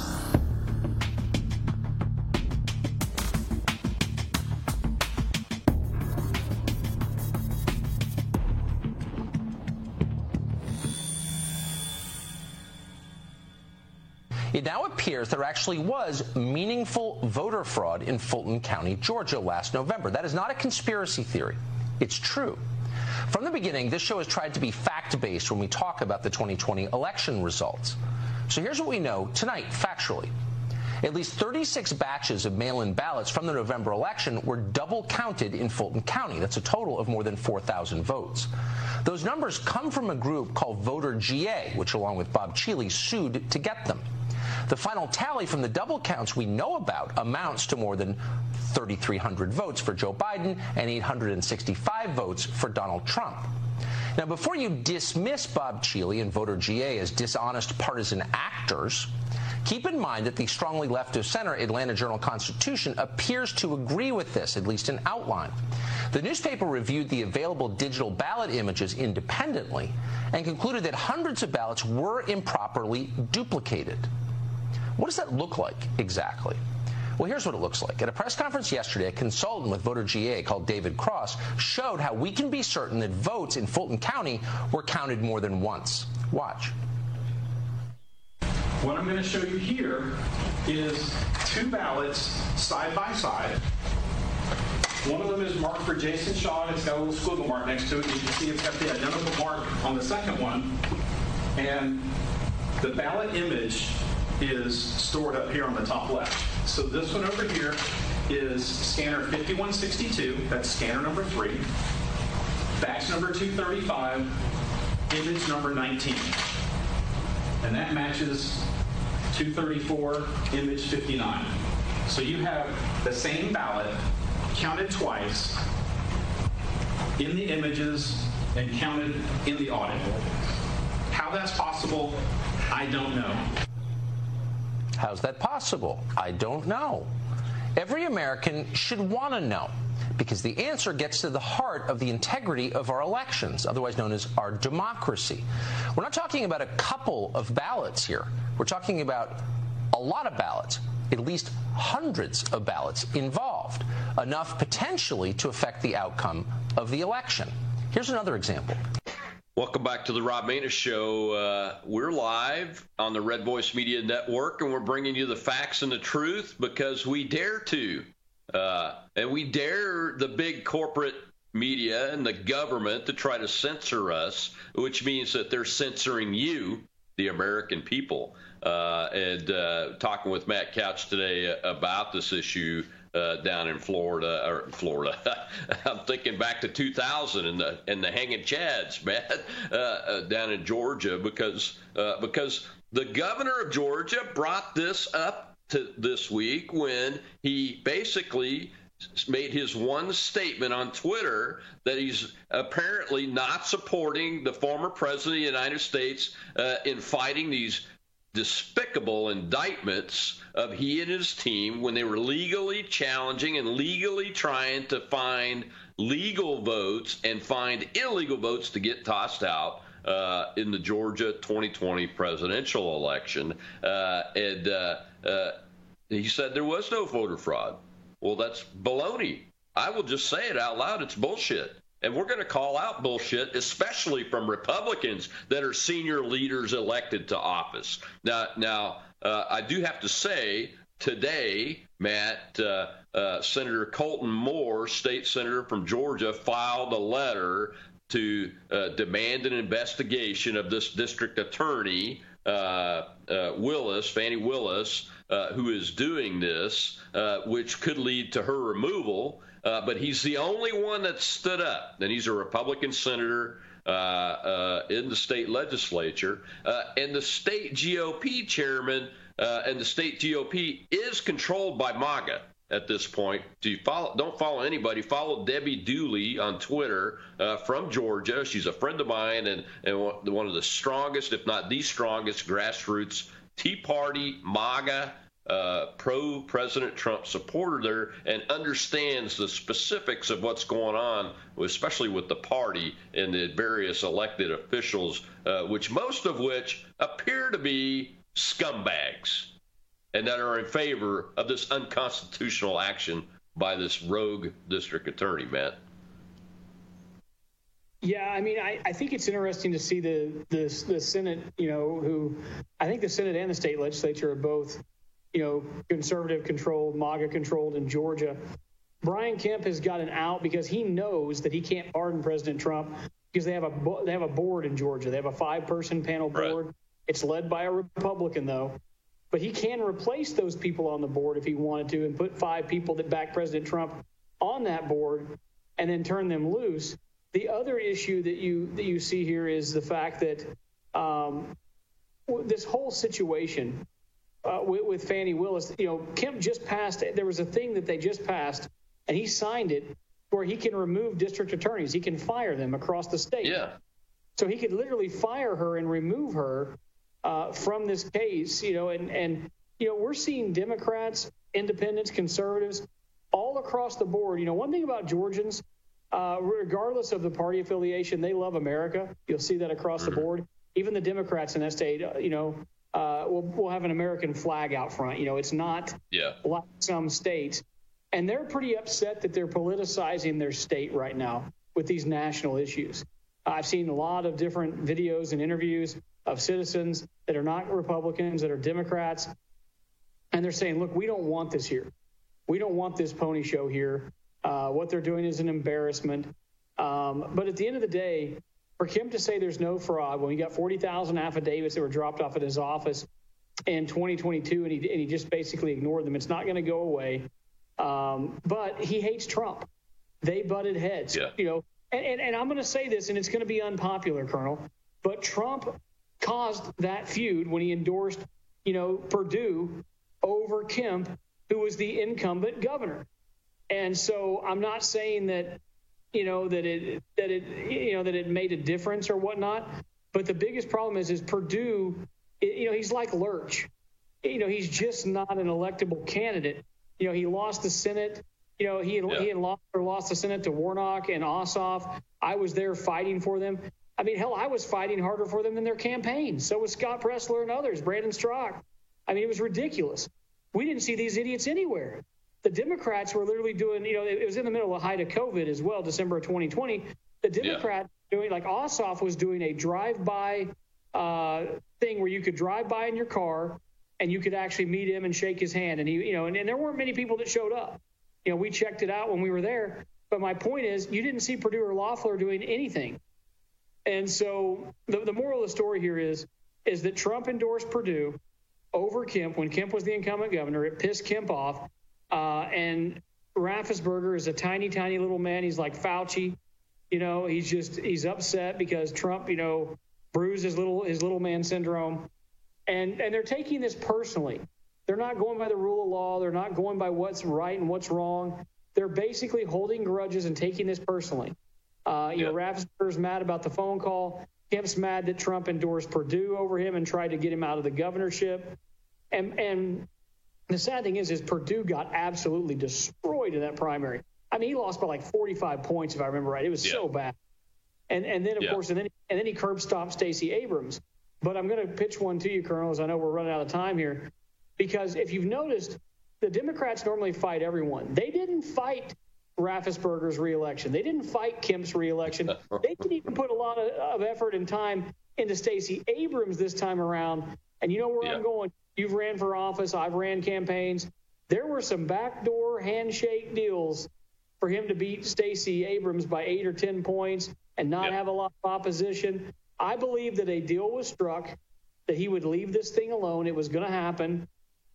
It now appears there actually was meaningful voter fraud in Fulton County, Georgia last November. That is not a conspiracy theory. It's true. From the beginning, this show has tried to be fact based when we talk about the 2020 election results. So here's what we know tonight, factually. At least 36 batches of mail in ballots from the November election were double counted in Fulton County. That's a total of more than 4,000 votes. Those numbers come from a group called Voter GA, which, along with Bob Cheeley, sued to get them. The final tally from the double counts we know about amounts to more than 3,300 votes for Joe Biden and 865 votes for Donald Trump. Now, before you dismiss Bob Cheeley and voter GA as dishonest partisan actors, keep in mind that the strongly left of center Atlanta Journal Constitution appears to agree with this, at least in outline. The newspaper reviewed the available digital ballot images independently and concluded that hundreds of ballots were improperly duplicated. What does that look like exactly? Well, here's what it looks like. At a press conference yesterday, a consultant with Voter GA called David Cross showed how we can be certain that votes in Fulton County were counted more than once. Watch.
What I'm going to show you here is two ballots side by side. One of them is marked for Jason Shaw, and it's got a little squiggle mark next to it. You can see it's got the identical mark on the second one. And the ballot image is stored up here on the top left. So this one over here is scanner 5162. That's scanner number three. Batch number 235, image number 19. And that matches 234, image 59. So you have the same ballot counted twice in the images and counted in the audit. How that's possible, I don't know.
How's that possible? I don't know. Every American should want to know because the answer gets to the heart of the integrity of our elections, otherwise known as our democracy. We're not talking about a couple of ballots here. We're talking about a lot of ballots, at least hundreds of ballots involved, enough potentially to affect the outcome of the election. Here's another example.
Welcome back to the Rob Maness Show. Uh, we're live on the Red Voice Media Network, and we're bringing you the facts and the truth because we dare to. Uh, and we dare the big corporate media and the government to try to censor us, which means that they're censoring you, the American people. Uh, and uh, talking with Matt Couch today about this issue uh, down in Florida or Florida. I'm thinking back to 2000 and the and the hanging chads, man, uh, uh, down in Georgia because uh, because the governor of Georgia brought this up to this week when he basically made his one statement on Twitter that he's apparently not supporting the former president of the United States uh, in fighting these despicable indictments of he and his team when they were legally challenging and legally trying to find legal votes and find illegal votes to get tossed out uh, in the Georgia 2020 presidential election. Uh, and uh, uh, he said there was no voter fraud. Well, that's baloney. I will just say it out loud. It's bullshit. And we're going to call out bullshit, especially from Republicans that are senior leaders elected to office. Now, now uh, I do have to say today, Matt, uh, uh, Senator Colton Moore, state senator from Georgia, filed a letter to uh, demand an investigation of this district attorney, uh, uh, Willis, Fani Willis, who is doing this, which could lead to her removal. Uh, but he's the only one that stood up, and he's a Republican senator uh, uh, in the state legislature, uh, and the state GOP chairman uh, and the state GOP is controlled by MAGA at this point. Do follow? Don't follow anybody. Follow Debbie Dooley on Twitter uh, from Georgia. She's a friend of mine and, and one of the strongest, if not the strongest, grassroots Tea Party MAGA uh, pro President Trump supporter there and understands the specifics of what's going on, especially with the party and the various elected officials, uh, which most of which appear to be scumbags and that are in favor of this unconstitutional action by this rogue district attorney, Matt.
Yeah, I mean, I, I think it's interesting to see the, the the Senate, you know, who I think the Senate and the state legislature are both you know, conservative controlled, MAGA controlled in Georgia. Brian Kemp has gotten out because he knows that he can't pardon President Trump because they have a they have a board in Georgia. They have a five person panel board. Right. It's led by a Republican though. But he can replace those people on the board if he wanted to and put five people that back President Trump on that board and then turn them loose. The other issue that you that you see here is the fact that um, this whole situation uh, with, with Fani Willis. You know, Kemp just passed. There was a thing that they just passed, and he signed it where he can remove district attorneys. He can fire them across the state.
Yeah.
So he could literally fire her and remove her uh, from this case. You know, and and you know we're seeing Democrats, independents, conservatives, all across the board. You know, one thing about Georgians, uh, regardless of the party affiliation, they love America. You'll see that across mm-hmm. the board. Even the Democrats in that state, uh, you know, uh, will will have an American flag out front. You know, it's not
yeah.
like some states, and they're pretty upset that they're politicizing their state right now with these national issues. I've seen a lot of different videos and interviews of citizens that are not Republicans, that are Democrats, and they're saying, look, we don't want this here. We don't want this pony show here. Uh, what they're doing is an embarrassment. Um, but at the end of the day, for Kemp to say there's no fraud when he got 40,000 affidavits that were dropped off at his office in 2022 and he, and he just basically ignored them, it's not going to go away. Um, but he hates Trump. They butted heads.
Yeah.
You know, and, and, and I'm going to say this, and it's going to be unpopular, Colonel, but Trump caused that feud when he endorsed, you know, Perdue over Kemp, who was the incumbent governor. And so I'm not saying that, you know, that it that it you know that it made a difference or whatnot. But the biggest problem is is Perdue, you know, he's like Lurch. You know, he's just not an electable candidate. You know, he lost the Senate. You know, he had, yeah. he had lost, or lost the Senate to Warnock and Ossoff. I was there fighting for them. I mean, hell, I was fighting harder for them than their campaign. So was Scott Presler and others, Brandon Straka. I mean, it was ridiculous. We didn't see these idiots anywhere. The Democrats were literally doing, you know, it was in the middle of the height of COVID as well, December of 2020. The Democrat yeah. doing, like Ossoff was doing a drive-by uh, thing where you could drive by in your car and you could actually meet him and shake his hand. And he, you know, and, and there weren't many people that showed up. You know, we checked it out when we were there. But my point is, you didn't see Perdue or Loeffler doing anything. And so the, the moral of the story here is, is that Trump endorsed Perdue over Kemp when Kemp was the incumbent governor. It pissed Kemp off. Uh, and Raffensperger is a tiny, tiny little man. He's like Fauci. You know, he's just he's upset because Trump, you know, bruised his little his little man syndrome. And and they're taking this personally. They're not going by the rule of law. They're not going by what's right and what's wrong. They're basically holding grudges and taking this personally. Uh, you know, Raffensperger's mad about the phone call. Kemp's mad that Trump endorsed Perdue over him and tried to get him out of the governorship. And and the sad thing is, is Perdue got absolutely destroyed in that primary. I mean, he lost by like 45 points, if I remember right. It was yeah. so bad. And and then of yeah. course, and then and then he curb stomped Stacey Abrams. But I'm going to pitch one to you, Colonel, as I know we're running out of time here, because if you've noticed, the Democrats normally fight everyone. They didn't fight Raffensperger's reelection. They didn't fight Kemp's reelection. they didn't even put a lot of, of effort and time into Stacey Abrams this time around. And you know where yeah. I'm going. You've ran for office. I've ran campaigns. There were some backdoor handshake deals for him to beat Stacey Abrams by eight or ten points and not yeah. have a lot of opposition. I believe that a deal was struck that he would leave this thing alone. It was going to happen.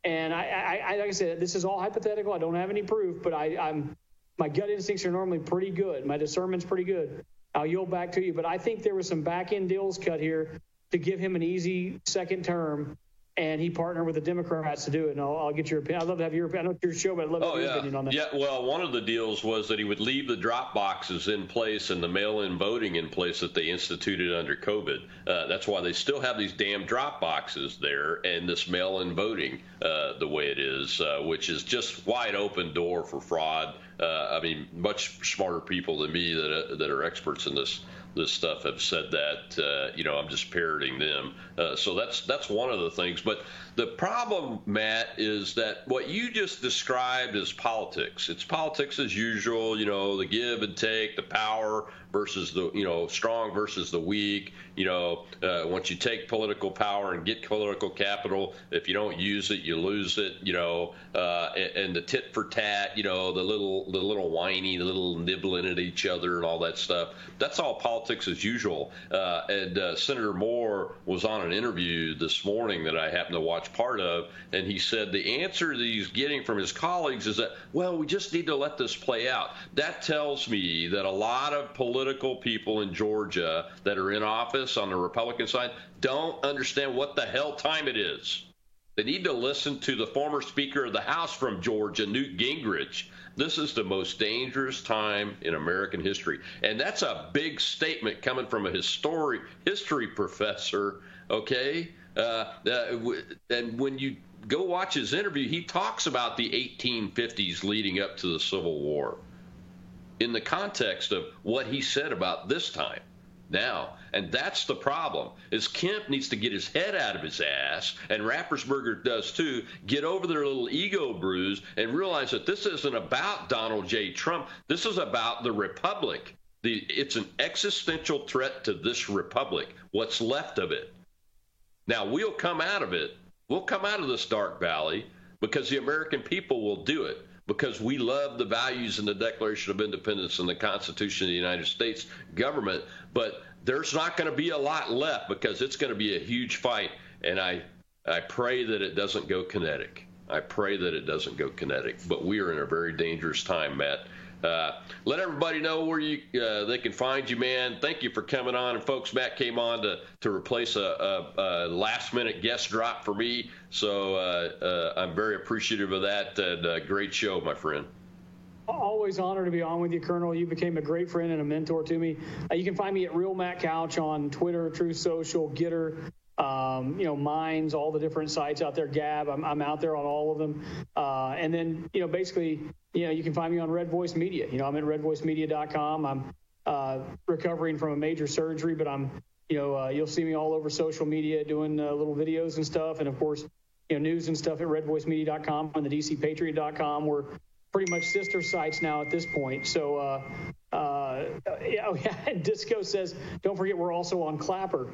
And I, I, I, like I said, this is all hypothetical. I don't have any proof, but I, I'm my gut instincts are normally pretty good. My discernment's pretty good. I'll yield back to you, but I think there was some back end deals cut here to give him an easy second term and he partnered with the Democrats to do it. And I'll, I'll get your opinion. I'd love to have your opinion. I know it's your show, but I'd love to oh, have your
yeah.
opinion on that.
Yeah, well, one of the deals was that he would leave the drop boxes in place and the mail-in voting in place that they instituted under COVID. Uh, that's why they still have these damn drop boxes there and this mail-in voting uh, the way it is, uh, which is just wide open door for fraud. Uh, I mean, much smarter people than me that uh, that are experts in this this stuff have said that. Uh, you know, I'm just parroting them. Uh, so that's that's one of the things. But the problem, Matt, is that what you just described is politics. It's politics as usual. You know, the give and take, the power versus the you know strong versus the weak. You know, uh, once you take political power and get political capital, if you don't use it, you lose it. You know, uh, and, and, the tit for tat. You know, the little the little whiny, the little nibbling at each other and all that stuff. That's all politics as usual. Uh, and uh, Senator Moore was on an interview this morning that I happened to watch part of, and he said the answer that he's getting from his colleagues is that well, we just need to let this play out. That tells me that a lot of political political people in Georgia that are in office on the Republican side don't understand what the hell time it is. They need to listen to the former Speaker of the House from Georgia, Newt Gingrich. This is the most dangerous time in American history. And that's a big statement coming from a history, history professor, okay? Uh, uh, and when you go watch his interview, he talks about the 1850s leading up to the Civil War. In the context of what he said about this time now. And that's the problem. Is Kemp needs to get his head out of his ass, and Raffensperger does too, get over their little ego bruise and realize that this isn't about Donald J. Trump. This is about the republic. The, it's an existential threat to this republic, what's left of it. Now, we'll come out of it. We'll come out of this dark valley because the American people will do it because we love the values in the Declaration of Independence and the Constitution of the United States government. But there's not going to be a lot left because it's going to be a huge fight. And I, I pray that it doesn't go kinetic. I pray that it doesn't go kinetic. But we are in a very dangerous time, Matt. Uh, let everybody know where you uh, they can find you, man. Thank you for coming on. And folks, Matt came on to to replace a, a, a last minute guest drop for me, so uh, uh I'm very appreciative of that. And great show, my friend.
Always honored to be on with you, Colonel. You became a great friend and a mentor to me. Uh, you can find me at Real Matt Couch on Twitter, Truth Social, Gettr um, you know, Minds, all the different sites out there, Gab. I'm, I'm out there on all of them. Uh, and then, you know, basically, you know, you can find me on Red Voice Media. You know, I'm at redvoicemedia.com. I'm uh, recovering from a major surgery, but I'm, you know, uh, you'll see me all over social media doing uh, little videos and stuff. And of course, you know, news and stuff at redvoicemedia.com and the dcpatriot.com. We're pretty much sister sites now at this point. So, uh, uh, yeah, oh, yeah. And Disco says, don't forget, we're also on Clapper.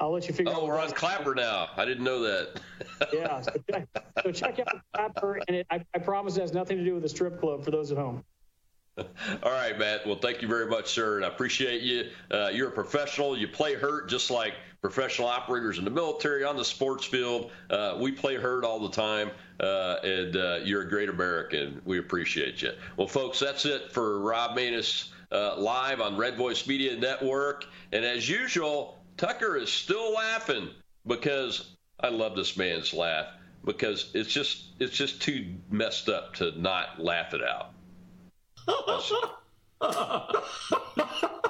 I'll let you figure.
Oh, we're on Clapper now. I didn't know that.
yeah, so check, so check, out Clapper, and it, I, I, promise it has nothing to do with the strip club for those at home.
All right, Matt. Well, thank you very much, sir, and I appreciate you. Uh, you're a professional. You play hurt just like professional operators in the military on the sports field. Uh, we play hurt all the time, uh, and uh, you're a great American. We appreciate you. Well, folks, that's it for Rob Maness uh, live on Red Voice Media Network, and as usual. Tucker is still laughing because I love this man's laugh because it's just it's just too messed up to not laugh it out.